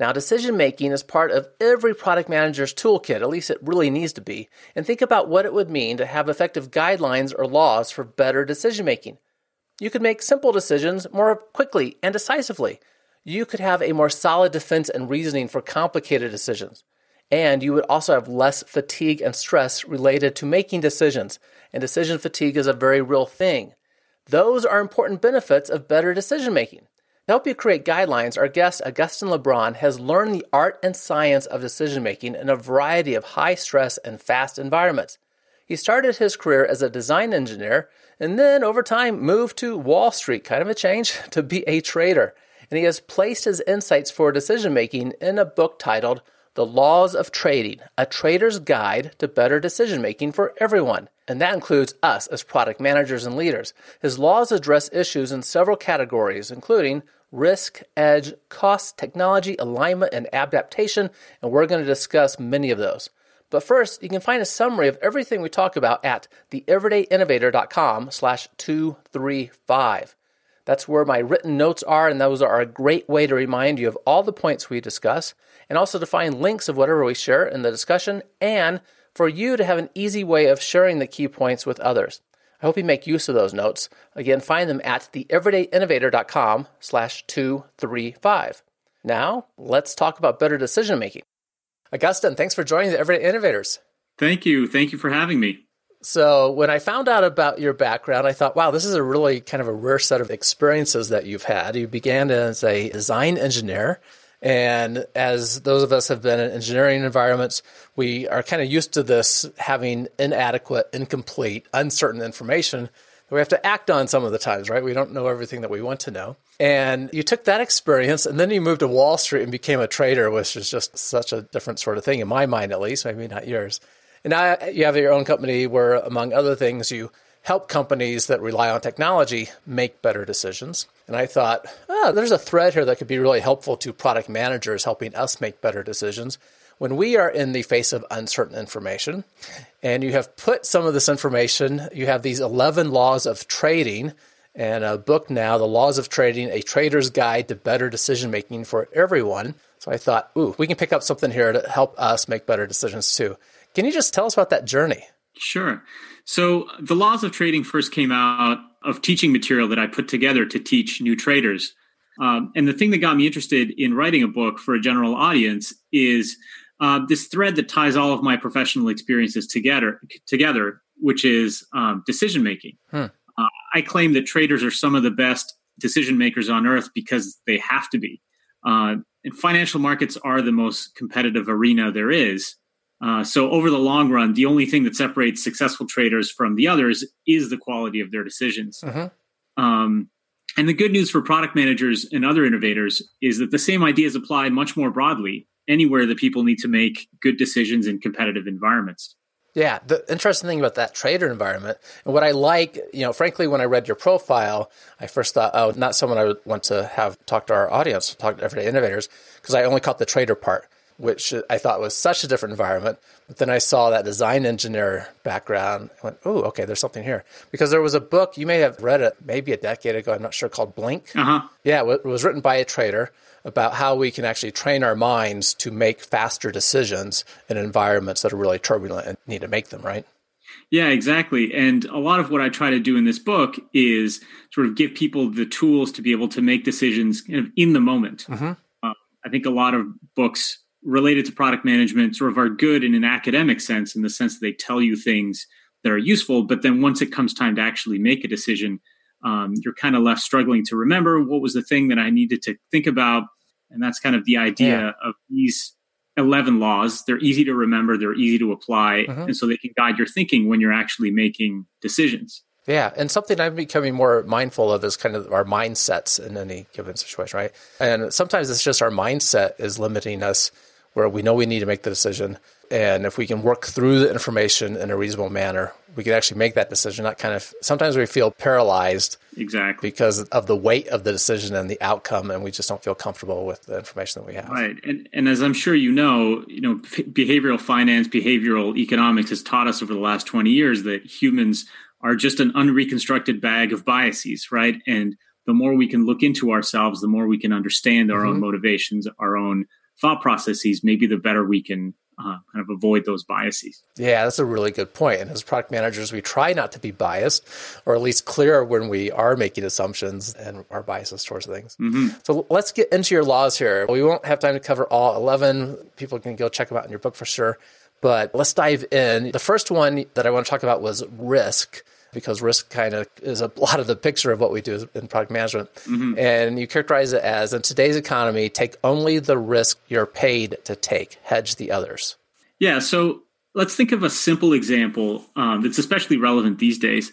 Now, decision making is part of every product manager's toolkit, at least it really needs to be. And think about what it would mean to have effective guidelines or laws for better decision making. You could make simple decisions more quickly and decisively. You could have a more solid defense and reasoning for complicated decisions. And you would also have less fatigue and stress related to making decisions. And decision fatigue is a very real thing. Those are important benefits of better decision making. To help you create guidelines, our guest, Agustin Lebron, has learned the art and science of decision making in a variety of high stress and fast environments. He started his career as a design engineer and then, over time, moved to Wall Street, kind of a change, to be a trader. And he has placed his insights for decision making in a book titled The Laws of Trading A Trader's Guide to Better Decision Making for Everyone and that includes us as product managers and leaders. His laws address issues in several categories, including risk, edge, cost, technology, alignment, and adaptation, and we're going to discuss many of those. But first, you can find a summary of everything we talk about at theeverydayinnovator.com slash 235. That's where my written notes are, and those are a great way to remind you of all the points we discuss, and also to find links of whatever we share in the discussion and for you to have an easy way of sharing the key points with others. I hope you make use of those notes. Again, find them at theeverydayinnovator.com slash 235. Now, let's talk about better decision making. Agustin, thanks for joining the Everyday Innovators. Thank you. Thank you for having me. So, when I found out about your background, I thought, wow, this is a really kind of a rare set of experiences that you've had. You began as a design engineer and as those of us have been in engineering environments, we are kind of used to this having inadequate, incomplete, uncertain information that we have to act on some of the times, right? We don't know everything that we want to know. And you took that experience and then you moved to Wall Street and became a trader, which is just such a different sort of thing, in my mind at least, maybe not yours. And now you have your own company where, among other things, you help companies that rely on technology make better decisions. And I thought, oh, there's a thread here that could be really helpful to product managers helping us make better decisions when we are in the face of uncertain information. And you have put some of this information, you have these 11 laws of trading and a book now, The Laws of Trading, A Trader's Guide to Better Decision Making for Everyone. So I thought, ooh, we can pick up something here to help us make better decisions too. Can you just tell us about that journey? Sure. So the laws of trading first came out of teaching material that I put together to teach new traders. Um, and the thing that got me interested in writing a book for a general audience is uh, this thread that ties all of my professional experiences together, together which is um, decision making. Hmm. Uh, I claim that traders are some of the best decision makers on earth because they have to be. Uh, and financial markets are the most competitive arena there is. Uh, so over the long run, the only thing that separates successful traders from the others is the quality of their decisions. Uh-huh. Um, and the good news for product managers and other innovators is that the same ideas apply much more broadly anywhere that people need to make good decisions in competitive environments. Yeah, the interesting thing about that trader environment, and what I like, you know, frankly, when I read your profile, I first thought, oh, not someone I would want to have talk to our audience, talk to everyday innovators, because I only caught the trader part which I thought was such a different environment. But then I saw that design engineer background. I went, oh, okay, there's something here. Because there was a book, you may have read it maybe a decade ago, I'm not sure, called Blink. Uh-huh. Yeah, it was written by a trader about how we can actually train our minds to make faster decisions in environments that are really turbulent and need to make them, right? Yeah, exactly. And a lot of what I try to do in this book is sort of give people the tools to be able to make decisions kind of in the moment. Mm-hmm. Uh, I think a lot of books related to product management sort of are good in an academic sense in the sense that they tell you things that are useful but then once it comes time to actually make a decision um, you're kind of left struggling to remember what was the thing that i needed to think about and that's kind of the idea yeah. of these 11 laws they're easy to remember they're easy to apply mm-hmm. and so they can guide your thinking when you're actually making decisions Yeah, and something I'm becoming more mindful of is kind of our mindsets in any given situation, right? And sometimes it's just our mindset is limiting us where we know we need to make the decision. And if we can work through the information in a reasonable manner, we can actually make that decision. Not kind of sometimes we feel paralyzed exactly because of the weight of the decision and the outcome, and we just don't feel comfortable with the information that we have. Right, and and as I'm sure you know, you know, behavioral finance, behavioral economics has taught us over the last 20 years that humans are just an unreconstructed bag of biases, right? And the more we can look into ourselves, the more we can understand our mm-hmm. own motivations, our own thought processes, maybe the better we can uh, kind of avoid those biases. Yeah, that's a really good point. And as product managers, we try not to be biased, or at least clear when we are making assumptions and our biases towards things. Mm-hmm. So let's get into your laws here. We won't have time to cover all 11. People can go check them out in your book for sure. But let's dive in. The first one that I want to talk about was risk because risk kind of is a lot of the picture of what we do in product management. Mm-hmm. And you characterize it as in today's economy, take only the risk you're paid to take, hedge the others. Yeah. So let's think of a simple example um, that's especially relevant these days.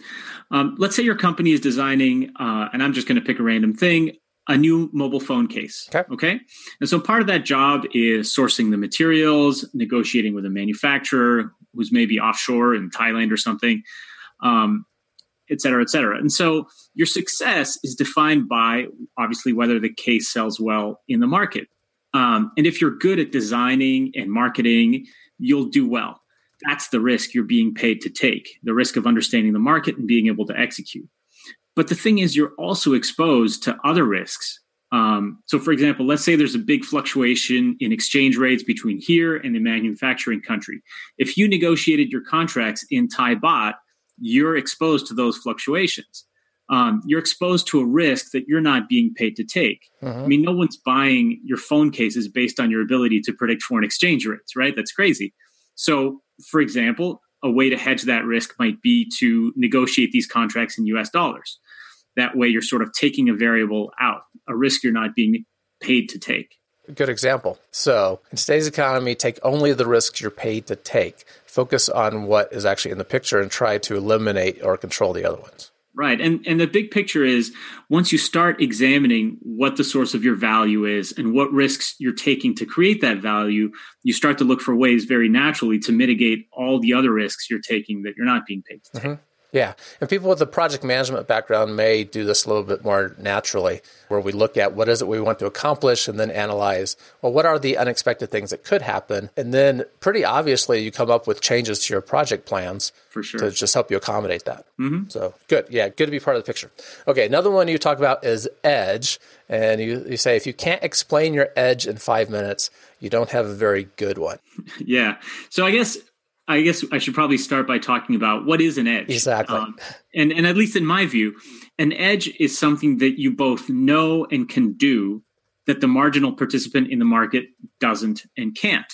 Um, let's say your company is designing, uh, and I'm just going to pick a random thing, a new mobile phone case. Okay. okay. And so part of that job is sourcing the materials, negotiating with a manufacturer who's maybe offshore in Thailand or something. Um, et cetera, et cetera. And so your success is defined by obviously whether the case sells well in the market. Um, and if you're good at designing and marketing, you'll do well. That's the risk you're being paid to take the risk of understanding the market and being able to execute. But the thing is, you're also exposed to other risks. Um, so, for example, let's say there's a big fluctuation in exchange rates between here and the manufacturing country. If you negotiated your contracts in Thai baht, you're exposed to those fluctuations. Um, you're exposed to a risk that you're not being paid to take. Uh-huh. I mean, no one's buying your phone cases based on your ability to predict foreign exchange rates, right? That's crazy. So, for example, a way to hedge that risk might be to negotiate these contracts in US dollars. That way, you're sort of taking a variable out, a risk you're not being paid to take. Good example. So, in today's economy, take only the risks you're paid to take focus on what is actually in the picture and try to eliminate or control the other ones. Right. And and the big picture is once you start examining what the source of your value is and what risks you're taking to create that value, you start to look for ways very naturally to mitigate all the other risks you're taking that you're not being paid to take. Mm-hmm. Yeah. And people with a project management background may do this a little bit more naturally, where we look at what is it we want to accomplish and then analyze, well, what are the unexpected things that could happen? And then pretty obviously you come up with changes to your project plans for sure to just help you accommodate that. Mm-hmm. So good. Yeah. Good to be part of the picture. Okay. Another one you talk about is edge. And you, you say if you can't explain your edge in five minutes, you don't have a very good one. yeah. So I guess I guess I should probably start by talking about what is an edge. Exactly. Um, and, and at least in my view, an edge is something that you both know and can do that the marginal participant in the market doesn't and can't.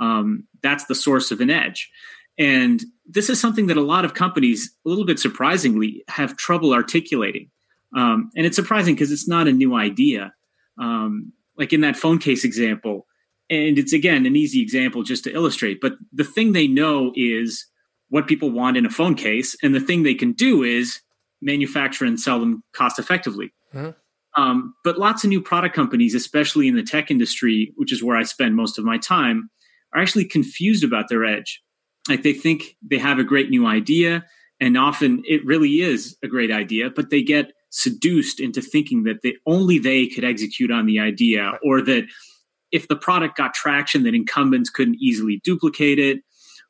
Um, that's the source of an edge. And this is something that a lot of companies, a little bit surprisingly, have trouble articulating. Um, and it's surprising because it's not a new idea. Um, like in that phone case example, and it's again an easy example just to illustrate but the thing they know is what people want in a phone case and the thing they can do is manufacture and sell them cost effectively mm-hmm. um, but lots of new product companies especially in the tech industry which is where i spend most of my time are actually confused about their edge. Like they think they have a great new idea and often it really is a great idea but they get seduced into thinking that they only they could execute on the idea or that if the product got traction that incumbents couldn't easily duplicate it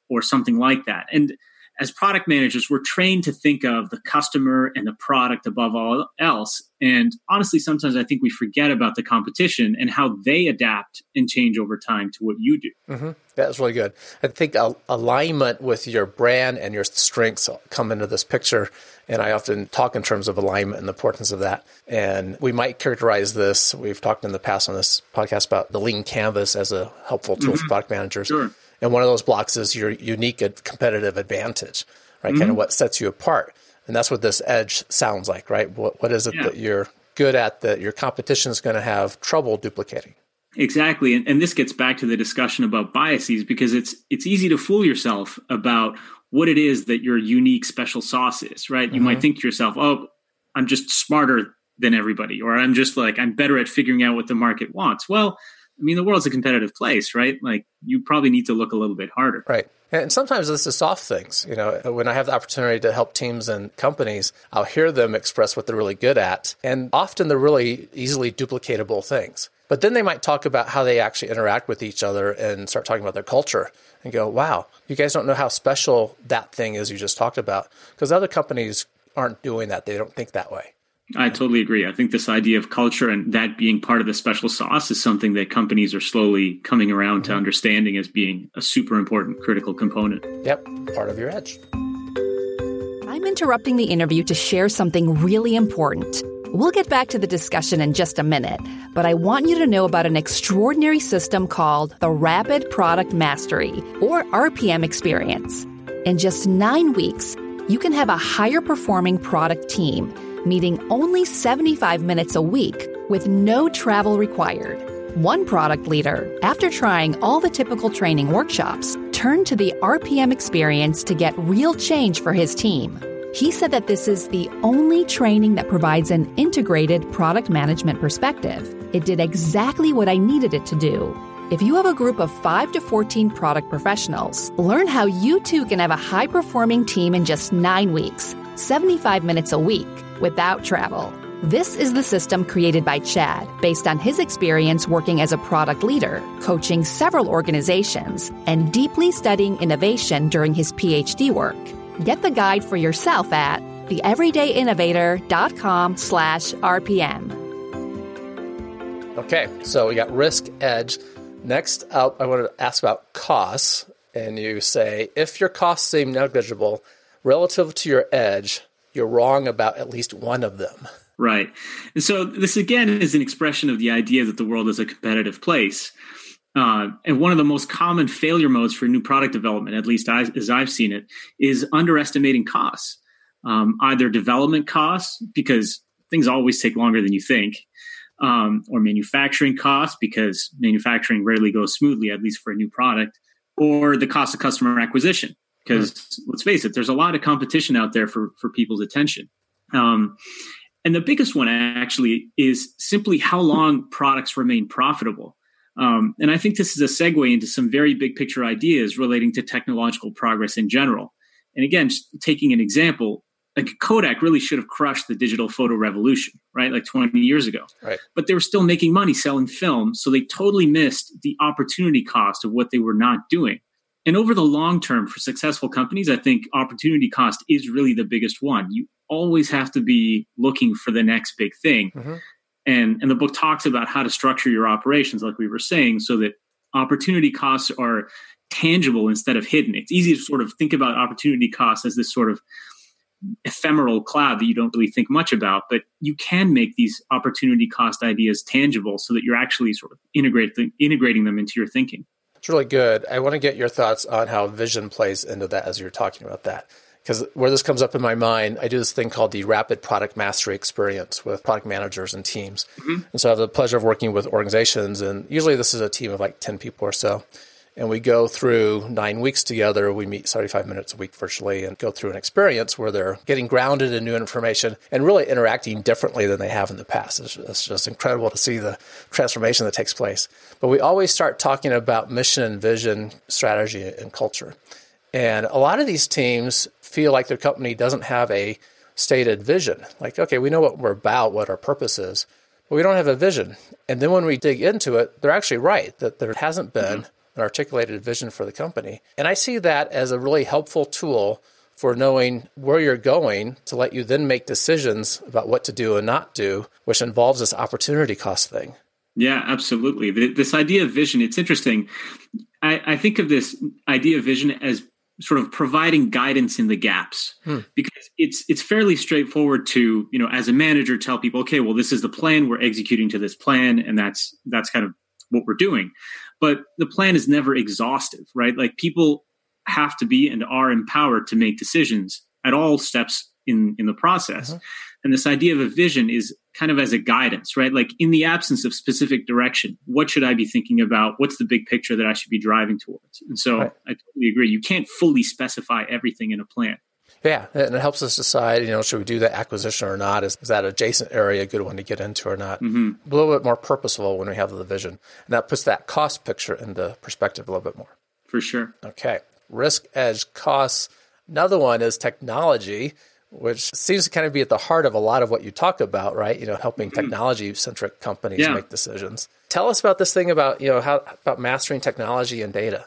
or something like that. And as product managers, we're trained to think of the customer and the product above all else. And honestly, sometimes I think we forget about the competition and how they adapt and change over time to what you do. Mm-hmm. That's really good. I think alignment with your brand and your strengths come into this picture. And I often talk in terms of alignment and the importance of that. And we might characterize this, we've talked in the past on this podcast about the lean canvas as a helpful tool mm-hmm. for product managers. Sure and one of those blocks is your unique competitive advantage, right? Mm-hmm. Kind of what sets you apart. And that's what this edge sounds like, right? What, what is it yeah. that you're good at that your competition is going to have trouble duplicating? Exactly. And, and this gets back to the discussion about biases because it's it's easy to fool yourself about what it is that your unique special sauce is, right? Mm-hmm. You might mm-hmm. think to yourself, oh, I'm just smarter than everybody, or I'm just like, I'm better at figuring out what the market wants. Well, I mean, the world's a competitive place, right? Like, you probably need to look a little bit harder. Right. And sometimes this is soft things. You know, when I have the opportunity to help teams and companies, I'll hear them express what they're really good at. And often they're really easily duplicatable things. But then they might talk about how they actually interact with each other and start talking about their culture and go, wow, you guys don't know how special that thing is you just talked about. Because other companies aren't doing that. They don't think that way. I totally agree. I think this idea of culture and that being part of the special sauce is something that companies are slowly coming around to mm-hmm. understanding as being a super important critical component. Yep, part of your edge. I'm interrupting the interview to share something really important. We'll get back to the discussion in just a minute, but I want you to know about an extraordinary system called the Rapid Product Mastery, or RPM experience. In just nine weeks, you can have a higher performing product team meeting only 75 minutes a week with no travel required. One product leader, after trying all the typical training workshops, turned to the RPM experience to get real change for his team. He said that this is the only training that provides an integrated product management perspective. It did exactly what I needed it to do. If you have a group of 5 to 14 product professionals, learn how you too can have a high performing team in just 9 weeks, 75 minutes a week without travel. This is the system created by Chad based on his experience working as a product leader, coaching several organizations, and deeply studying innovation during his PhD work. Get the guide for yourself at theeverydayinnovator.com slash RPM. Okay, so we got risk edge. Next up, I want to ask about costs. And you say, if your costs seem negligible relative to your edge, you're wrong about at least one of them. Right. And so this again is an expression of the idea that the world is a competitive place. Uh, and one of the most common failure modes for new product development, at least I, as I've seen it, is underestimating costs. Um, either development costs, because things always take longer than you think, um, or manufacturing costs, because manufacturing rarely goes smoothly, at least for a new product, or the cost of customer acquisition, because mm. let's face it, there's a lot of competition out there for for people's attention. Um, and the biggest one actually is simply how long products remain profitable. Um, and I think this is a segue into some very big picture ideas relating to technological progress in general. And again, taking an example, like Kodak really should have crushed the digital photo revolution, right? Like 20 years ago. Right. But they were still making money selling film. So they totally missed the opportunity cost of what they were not doing. And over the long term for successful companies, I think opportunity cost is really the biggest one. You always have to be looking for the next big thing. Mm-hmm. And, and the book talks about how to structure your operations, like we were saying, so that opportunity costs are tangible instead of hidden. It's easy to sort of think about opportunity costs as this sort of ephemeral cloud that you don't really think much about, but you can make these opportunity cost ideas tangible so that you're actually sort of integrate integrating them into your thinking. It's really good. I want to get your thoughts on how vision plays into that as you're talking about that. Because where this comes up in my mind, I do this thing called the Rapid Product Mastery Experience with product managers and teams. Mm-hmm. And so I have the pleasure of working with organizations, and usually this is a team of like 10 people or so and we go through nine weeks together. We meet 75 minutes a week virtually and go through an experience where they're getting grounded in new information and really interacting differently than they have in the past. It's, it's just incredible to see the transformation that takes place. But we always start talking about mission and vision, strategy, and culture. And a lot of these teams feel like their company doesn't have a stated vision. Like, okay, we know what we're about, what our purpose is, but we don't have a vision. And then when we dig into it, they're actually right that there hasn't been mm-hmm an articulated vision for the company. And I see that as a really helpful tool for knowing where you're going to let you then make decisions about what to do and not do, which involves this opportunity cost thing. Yeah, absolutely. This idea of vision, it's interesting. I, I think of this idea of vision as sort of providing guidance in the gaps hmm. because it's it's fairly straightforward to you know as a manager tell people okay well this is the plan we're executing to this plan and that's that's kind of what we're doing but the plan is never exhaustive, right? Like people have to be and are empowered to make decisions at all steps in in the process. Uh-huh. And this idea of a vision is kind of as a guidance, right? Like in the absence of specific direction, what should I be thinking about? What's the big picture that I should be driving towards? And so right. I totally agree. You can't fully specify everything in a plan. Yeah, and it helps us decide, you know, should we do that acquisition or not? Is, is that adjacent area a good one to get into or not? Mm-hmm. A little bit more purposeful when we have the vision. And that puts that cost picture into perspective a little bit more. For sure. Okay. Risk, edge, costs. Another one is technology which seems to kind of be at the heart of a lot of what you talk about, right? You know, helping mm-hmm. technology centric companies yeah. make decisions. Tell us about this thing about, you know, how about mastering technology and data.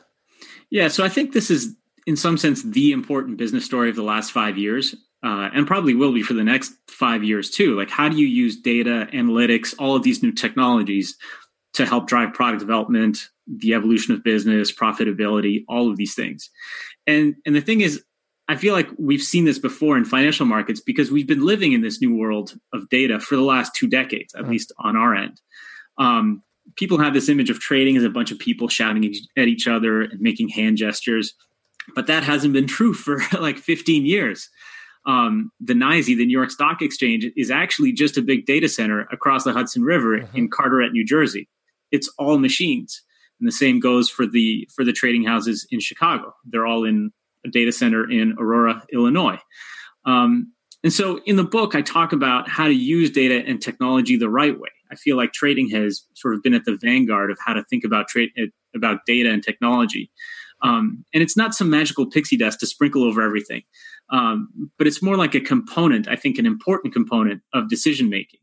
Yeah, so I think this is in some sense the important business story of the last 5 years. Uh, and probably will be for the next five years too. Like, how do you use data, analytics, all of these new technologies to help drive product development, the evolution of business, profitability, all of these things? And and the thing is, I feel like we've seen this before in financial markets because we've been living in this new world of data for the last two decades, at mm-hmm. least on our end. Um, people have this image of trading as a bunch of people shouting at each other and making hand gestures, but that hasn't been true for like 15 years. Um, the NYSE, the New York Stock Exchange, is actually just a big data center across the Hudson River mm-hmm. in Carteret, New Jersey. It's all machines, and the same goes for the for the trading houses in Chicago. They're all in a data center in Aurora, Illinois. Um, and so in the book, I talk about how to use data and technology the right way. I feel like trading has sort of been at the vanguard of how to think about trade about data and technology. Um, and it's not some magical pixie dust to sprinkle over everything, um, but it's more like a component. I think an important component of decision making.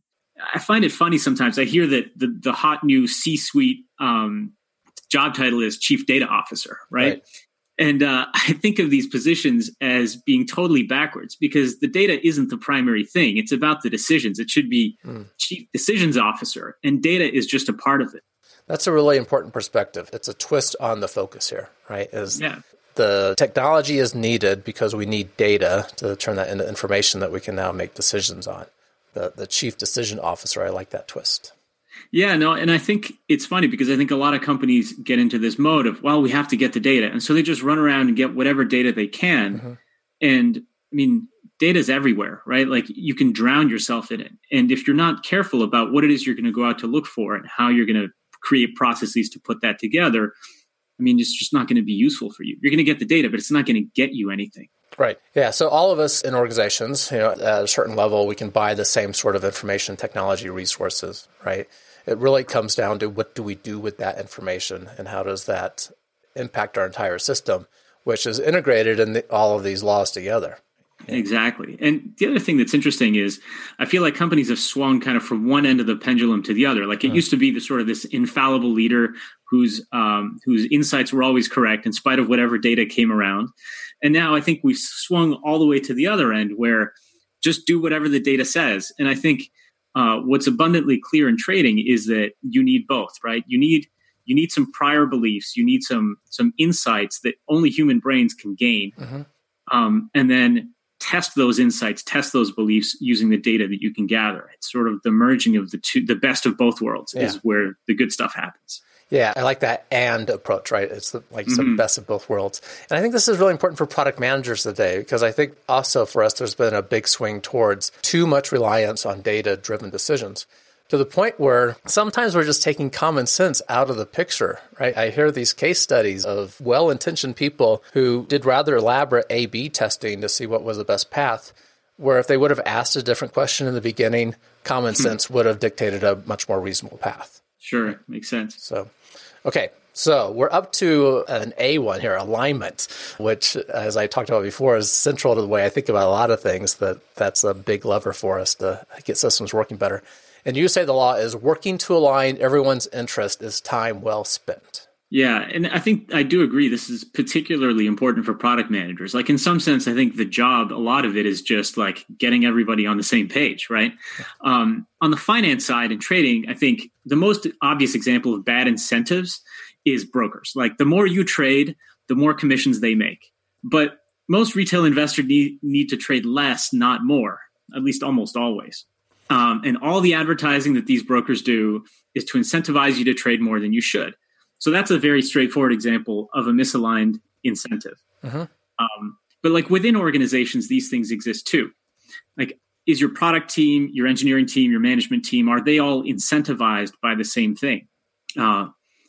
I find it funny sometimes. I hear that the, the hot new C-suite um, job title is chief data officer, right? right. And uh, I think of these positions as being totally backwards because the data isn't the primary thing. It's about the decisions. It should be mm. chief decisions officer, and data is just a part of it. That's a really important perspective. It's a twist on the focus here, right? Is yeah. the technology is needed because we need data to turn that into information that we can now make decisions on. The the chief decision officer, I like that twist. Yeah, no, and I think it's funny because I think a lot of companies get into this mode of, well, we have to get the data. And so they just run around and get whatever data they can. Mm-hmm. And I mean, data is everywhere, right? Like you can drown yourself in it. And if you're not careful about what it is you're going to go out to look for and how you're going to create processes to put that together, I mean, it's just not going to be useful for you. You're going to get the data, but it's not going to get you anything. Right. Yeah. So all of us in organizations, you know, at a certain level, we can buy the same sort of information technology resources, right? it really comes down to what do we do with that information and how does that impact our entire system, which is integrated in the, all of these laws together. Exactly. And the other thing that's interesting is I feel like companies have swung kind of from one end of the pendulum to the other. Like it mm. used to be the sort of this infallible leader whose um, whose insights were always correct in spite of whatever data came around. And now I think we've swung all the way to the other end where just do whatever the data says. And I think uh, what's abundantly clear in trading is that you need both, right? You need you need some prior beliefs, you need some some insights that only human brains can gain, mm-hmm. um, and then test those insights, test those beliefs using the data that you can gather. It's sort of the merging of the two, the best of both worlds yeah. is where the good stuff happens. Yeah, I like that and approach, right? It's like mm-hmm. the best of both worlds. And I think this is really important for product managers today because I think also for us, there's been a big swing towards too much reliance on data driven decisions to the point where sometimes we're just taking common sense out of the picture, right? I hear these case studies of well intentioned people who did rather elaborate A B testing to see what was the best path, where if they would have asked a different question in the beginning, common hmm. sense would have dictated a much more reasonable path. Sure, makes sense. So Okay, so we're up to an A one here, alignment, which, as I talked about before, is central to the way I think about a lot of things. That that's a big lever for us to get systems working better. And you say the law is working to align everyone's interest is time well spent. Yeah, and I think I do agree. This is particularly important for product managers. Like in some sense, I think the job, a lot of it is just like getting everybody on the same page, right? Um, on the finance side and trading, I think the most obvious example of bad incentives is brokers. Like the more you trade, the more commissions they make. But most retail investors need, need to trade less, not more, at least almost always. Um, and all the advertising that these brokers do is to incentivize you to trade more than you should. So that's a very straightforward example of a misaligned incentive. Uh-huh. Um, but like within organizations, these things exist too. Like is your product team, your engineering team, your management team, are they all incentivized by the same thing? Uh,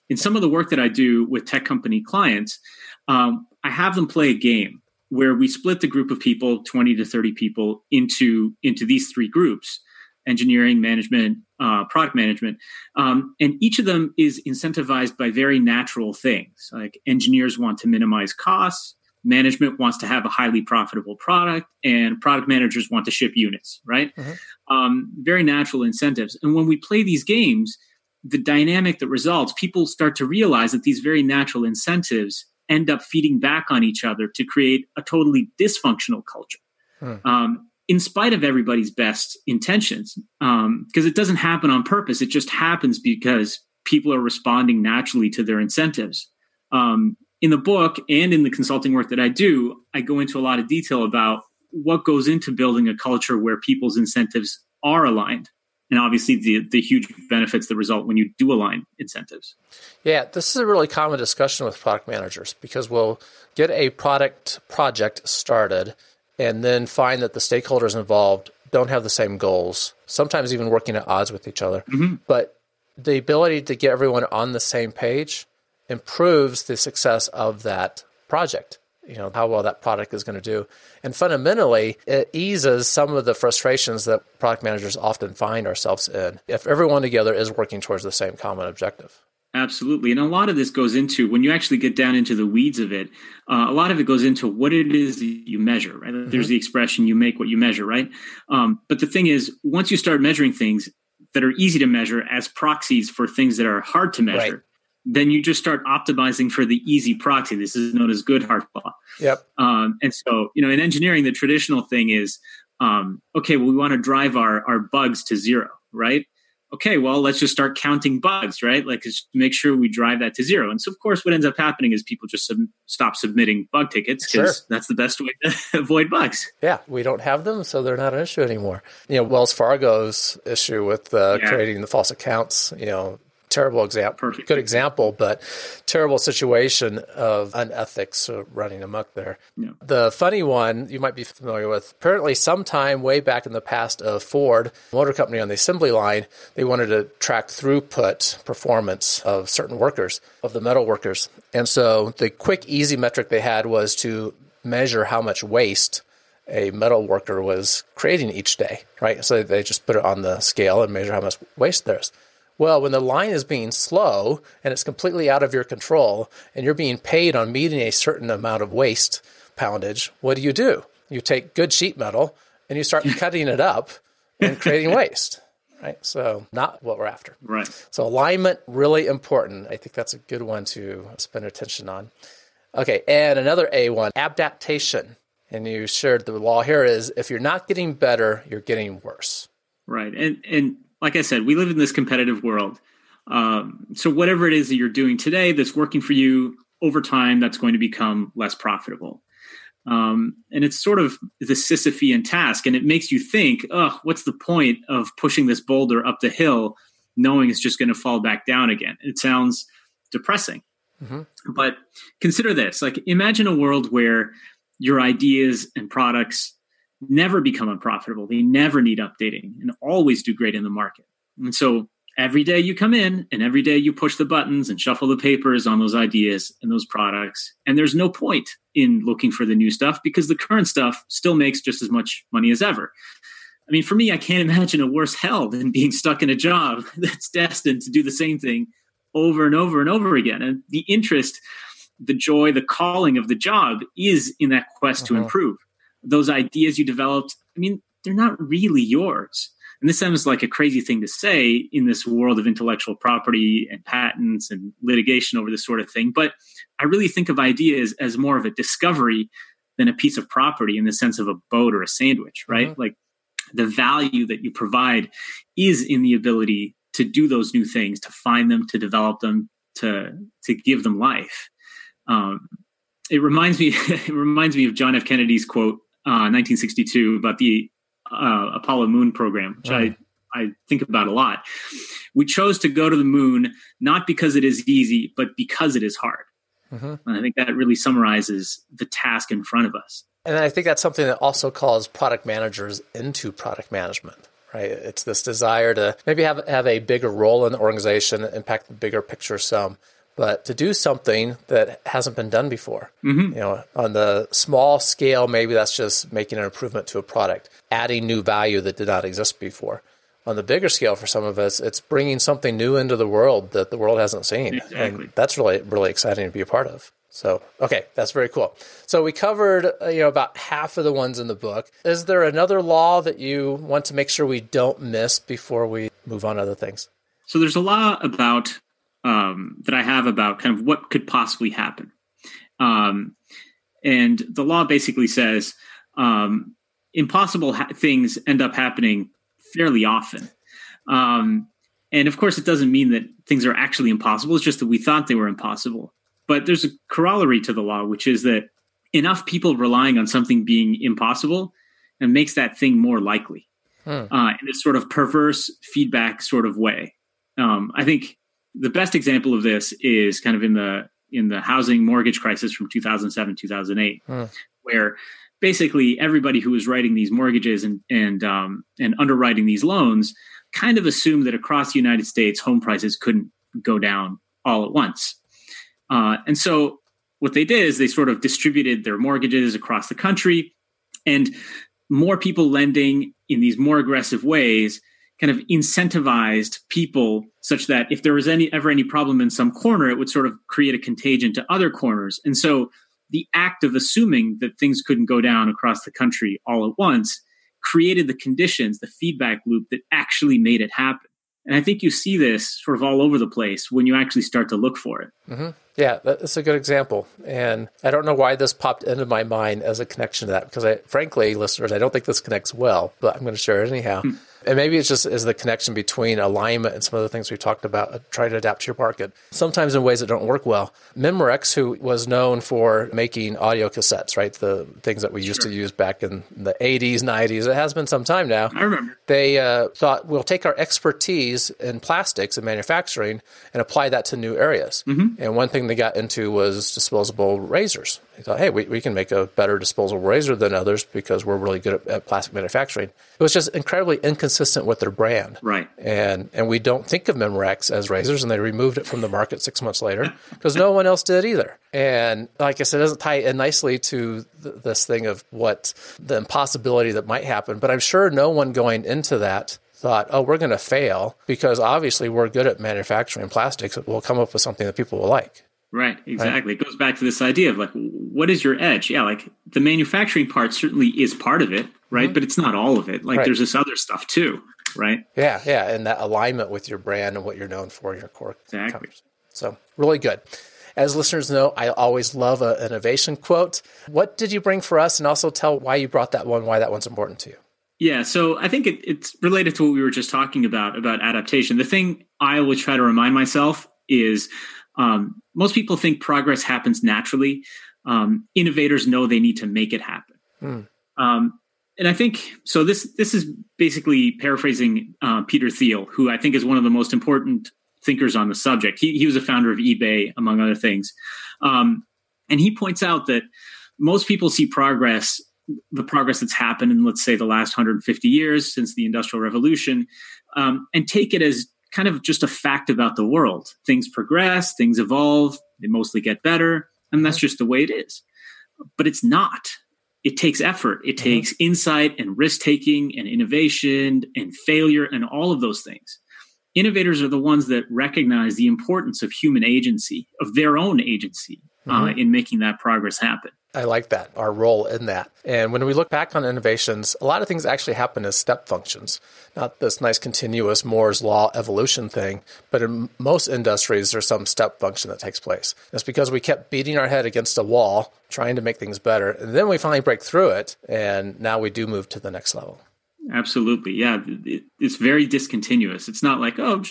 in some of the work that I do with tech company clients, um, I have them play a game where we split the group of people, 20 to 30 people, into, into these three groups engineering, management, uh, product management. Um, and each of them is incentivized by very natural things. Like engineers want to minimize costs, management wants to have a highly profitable product, and product managers want to ship units, right? Mm-hmm. Um, very natural incentives. And when we play these games, the dynamic that results, people start to realize that these very natural incentives end up feeding back on each other to create a totally dysfunctional culture. Hmm. Um, in spite of everybody's best intentions, because um, it doesn't happen on purpose. It just happens because people are responding naturally to their incentives. Um, in the book and in the consulting work that I do, I go into a lot of detail about what goes into building a culture where people's incentives are aligned and obviously the the huge benefits that result when you do align incentives. Yeah, this is a really common discussion with product managers because we'll get a product project started and then find that the stakeholders involved don't have the same goals, sometimes even working at odds with each other. Mm-hmm. But the ability to get everyone on the same page improves the success of that project you know how well that product is going to do and fundamentally it eases some of the frustrations that product managers often find ourselves in if everyone together is working towards the same common objective absolutely and a lot of this goes into when you actually get down into the weeds of it uh, a lot of it goes into what it is that you measure right mm-hmm. there's the expression you make what you measure right um, but the thing is once you start measuring things that are easy to measure as proxies for things that are hard to measure right then you just start optimizing for the easy proxy. This is known as Goodhart law. Yep. Um, and so, you know, in engineering, the traditional thing is, um, okay, well, we want to drive our, our bugs to zero, right? Okay, well, let's just start counting bugs, right? Like, just make sure we drive that to zero. And so, of course, what ends up happening is people just sub- stop submitting bug tickets because sure. that's the best way to avoid bugs. Yeah, we don't have them, so they're not an issue anymore. You know, Wells Fargo's issue with uh, yeah. creating the false accounts, you know, terrible example, Perfect. good example, but terrible situation of unethics uh, running amok there. Yeah. The funny one you might be familiar with. Apparently, sometime way back in the past, of Ford Motor Company on the assembly line, they wanted to track throughput performance of certain workers, of the metal workers, and so the quick, easy metric they had was to measure how much waste a metal worker was creating each day, right? So they just put it on the scale and measure how much waste there is. Well, when the line is being slow and it's completely out of your control and you're being paid on meeting a certain amount of waste poundage, what do you do? You take good sheet metal and you start cutting it up and creating waste. Right. So not what we're after. Right. So alignment really important. I think that's a good one to spend attention on. Okay, and another A one, adaptation. And you shared the law here is if you're not getting better, you're getting worse. Right. And and like I said, we live in this competitive world. Um, so whatever it is that you're doing today that's working for you over time, that's going to become less profitable. Um, and it's sort of the Sisyphean task, and it makes you think, "Oh, what's the point of pushing this boulder up the hill, knowing it's just going to fall back down again?" It sounds depressing. Mm-hmm. But consider this: like, imagine a world where your ideas and products never become unprofitable. They never need updating and always do great in the market. And so every day you come in and every day you push the buttons and shuffle the papers on those ideas and those products. And there's no point in looking for the new stuff because the current stuff still makes just as much money as ever. I mean, for me, I can't imagine a worse hell than being stuck in a job that's destined to do the same thing over and over and over again. And the interest, the joy, the calling of the job is in that quest uh-huh. to improve those ideas you developed, I mean, they're not really yours. And this sounds like a crazy thing to say in this world of intellectual property and patents and litigation over this sort of thing. But I really think of ideas as more of a discovery than a piece of property in the sense of a boat or a sandwich, right? Mm-hmm. Like the value that you provide is in the ability to do those new things, to find them, to develop them, to to give them life. Um, it reminds me it reminds me of John F. Kennedy's quote 1962 uh, about the uh, Apollo moon program, which I, I think about a lot. We chose to go to the moon not because it is easy, but because it is hard. Mm-hmm. And I think that really summarizes the task in front of us. And I think that's something that also calls product managers into product management, right? It's this desire to maybe have, have a bigger role in the organization, impact the bigger picture some, but to do something that hasn't been done before. Mm-hmm. You know, on the small scale, maybe that's just making an improvement to a product, adding new value that did not exist before. On the bigger scale, for some of us, it's bringing something new into the world that the world hasn't seen, exactly. and that's really really exciting to be a part of. So, okay, that's very cool. So we covered, uh, you know, about half of the ones in the book. Is there another law that you want to make sure we don't miss before we move on to other things? So there's a law about um, that I have about kind of what could possibly happen, um, and the law basically says um, impossible ha- things end up happening fairly often. Um, and of course, it doesn't mean that things are actually impossible. It's just that we thought they were impossible. But there's a corollary to the law, which is that enough people relying on something being impossible and makes that thing more likely hmm. uh, in this sort of perverse feedback sort of way. Um, I think the best example of this is kind of in the in the housing mortgage crisis from 2007 2008 hmm. where basically everybody who was writing these mortgages and and um, and underwriting these loans kind of assumed that across the United States home prices couldn't go down all at once uh, and so what they did is they sort of distributed their mortgages across the country and more people lending in these more aggressive ways kind of incentivized people such that if there was any ever any problem in some corner it would sort of create a contagion to other corners and so the act of assuming that things couldn't go down across the country all at once created the conditions the feedback loop that actually made it happen and i think you see this sort of all over the place when you actually start to look for it mm-hmm. Yeah, that's a good example. And I don't know why this popped into my mind as a connection to that because I frankly, listeners, I don't think this connects well, but I'm going to share it anyhow. Hmm. And maybe it's just is the connection between alignment and some of the things we've talked about, uh, trying to adapt to your market, sometimes in ways that don't work well. Memorex, who was known for making audio cassettes, right? The things that we used sure. to use back in the 80s, 90s, it has been some time now. I remember. They uh, thought we'll take our expertise in plastics and manufacturing and apply that to new areas. Mm-hmm. And one thing they got into was disposable razors. They thought, hey, we, we can make a better disposable razor than others because we're really good at, at plastic manufacturing. It was just incredibly inconsistent with their brand. Right. And and we don't think of Memorex as razors, and they removed it from the market six months later because no one else did either. And like I said, it doesn't tie in nicely to th- this thing of what the impossibility that might happen. But I'm sure no one going into that thought, oh, we're going to fail because obviously we're good at manufacturing plastics. We'll come up with something that people will like. Right, exactly. Right? It goes back to this idea of like, what is your edge? Yeah, like the manufacturing part certainly is part of it, right? Mm-hmm. But it's not all of it. Like right. there's this other stuff too, right? Yeah, yeah, and that alignment with your brand and what you're known for, your core. Exactly. So really good. As listeners know, I always love an innovation quote. What did you bring for us, and also tell why you brought that one, why that one's important to you? Yeah, so I think it, it's related to what we were just talking about about adaptation. The thing I always try to remind myself is um, most people think progress happens naturally. Um, innovators know they need to make it happen. Mm. Um, and I think so. This this is basically paraphrasing uh, Peter Thiel, who I think is one of the most important thinkers on the subject. He, he was a founder of eBay, among other things, um, and he points out that most people see progress, the progress that's happened in, let's say, the last 150 years since the Industrial Revolution, um, and take it as kind of just a fact about the world. Things progress, things evolve, they mostly get better, and that's just the way it is. But it's not. It takes effort. It mm-hmm. takes insight and risk taking and innovation and failure and all of those things. Innovators are the ones that recognize the importance of human agency, of their own agency uh, mm-hmm. uh, in making that progress happen. I like that, our role in that. And when we look back on innovations, a lot of things actually happen as step functions, not this nice continuous Moore's Law evolution thing, but in most industries, there's some step function that takes place. It's because we kept beating our head against a wall, trying to make things better. And then we finally break through it, and now we do move to the next level. Absolutely. Yeah. It's very discontinuous. It's not like, oh,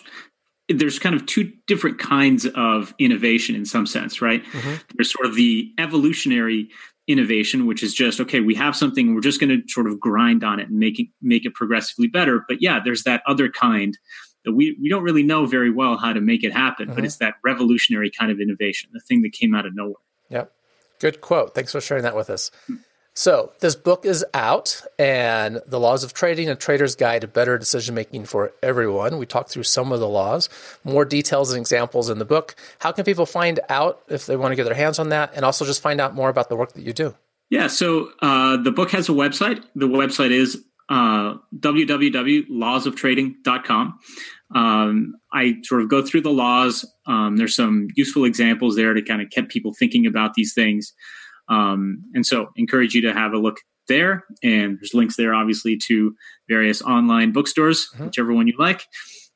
there's kind of two different kinds of innovation in some sense, right? Mm-hmm. There's sort of the evolutionary innovation, which is just okay, we have something, we're just going to sort of grind on it and make it make it progressively better. But yeah, there's that other kind that we we don't really know very well how to make it happen, mm-hmm. but it's that revolutionary kind of innovation, the thing that came out of nowhere. Yep. Good quote. Thanks for sharing that with us. So, this book is out, and The Laws of Trading, a Trader's Guide to Better Decision Making for Everyone. We talked through some of the laws, more details and examples in the book. How can people find out if they want to get their hands on that, and also just find out more about the work that you do? Yeah, so uh, the book has a website. The website is uh, www.lawsoftrading.com. Um, I sort of go through the laws. Um, there's some useful examples there to kind of keep people thinking about these things. Um, and so, encourage you to have a look there. And there's links there, obviously, to various online bookstores, mm-hmm. whichever one you like.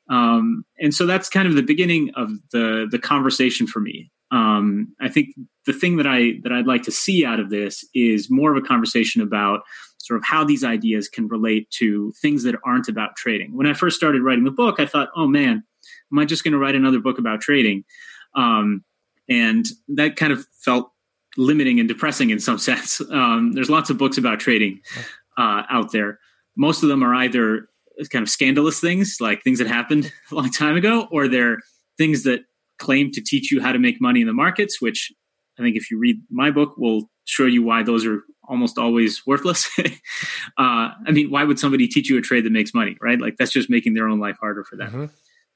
Um, and so that's kind of the beginning of the the conversation for me. Um, I think the thing that I that I'd like to see out of this is more of a conversation about sort of how these ideas can relate to things that aren't about trading. When I first started writing the book, I thought, oh man, am I just going to write another book about trading? Um, and that kind of felt limiting and depressing in some sense. Um, there's lots of books about trading uh, out there. Most of them are either kind of scandalous things, like things that happened a long time ago, or they're things that claim to teach you how to make money in the markets, which I think if you read my book will show you why those are almost always worthless. uh, I mean, why would somebody teach you a trade that makes money, right? Like that's just making their own life harder for them. Mm-hmm.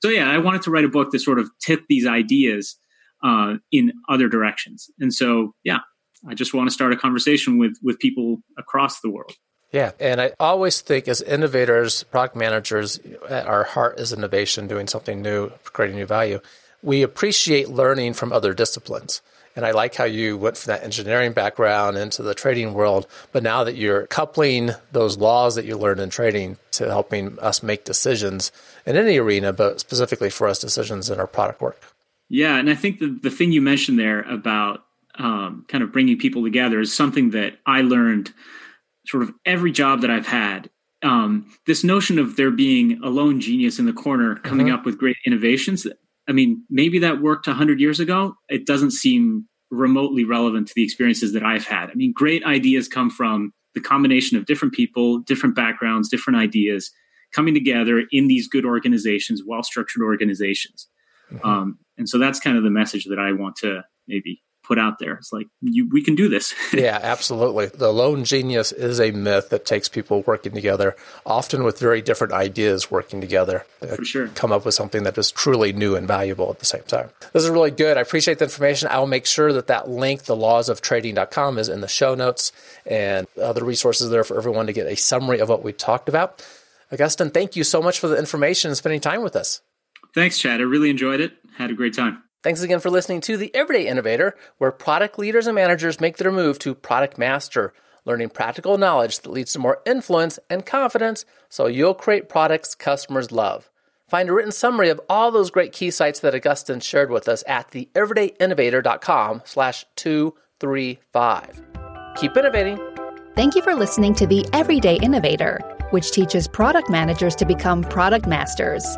So yeah, I wanted to write a book that sort of tip these ideas uh, in other directions. And so yeah, I just want to start a conversation with with people across the world. Yeah, and I always think as innovators, product managers, at our heart is innovation, doing something new, creating new value. We appreciate learning from other disciplines. And I like how you went from that engineering background into the trading world. But now that you're coupling those laws that you learned in trading to helping us make decisions in any arena, but specifically for us, decisions in our product work. Yeah. And I think the, the thing you mentioned there about um, kind of bringing people together is something that I learned sort of every job that I've had. Um, this notion of there being a lone genius in the corner coming mm-hmm. up with great innovations. I mean, maybe that worked 100 years ago. It doesn't seem remotely relevant to the experiences that I've had. I mean, great ideas come from the combination of different people, different backgrounds, different ideas coming together in these good organizations, well structured organizations. Mm-hmm. Um, and so that's kind of the message that I want to maybe put out there. It's like you, we can do this. yeah, absolutely. The lone genius is a myth that takes people working together, often with very different ideas working together. For sure. Come up with something that is truly new and valuable at the same time. This is really good. I appreciate the information. I will make sure that that link, the lawsoftrading.com, is in the show notes and other resources there for everyone to get a summary of what we talked about. Agustin, thank you so much for the information and spending time with us. Thanks, Chad. I really enjoyed it. Had a great time. Thanks again for listening to The Everyday Innovator, where product leaders and managers make their move to product master, learning practical knowledge that leads to more influence and confidence so you'll create products customers love. Find a written summary of all those great key sites that Agustin shared with us at theeverydayinnovator.com slash 235. Keep innovating. Thank you for listening to The Everyday Innovator, which teaches product managers to become product masters.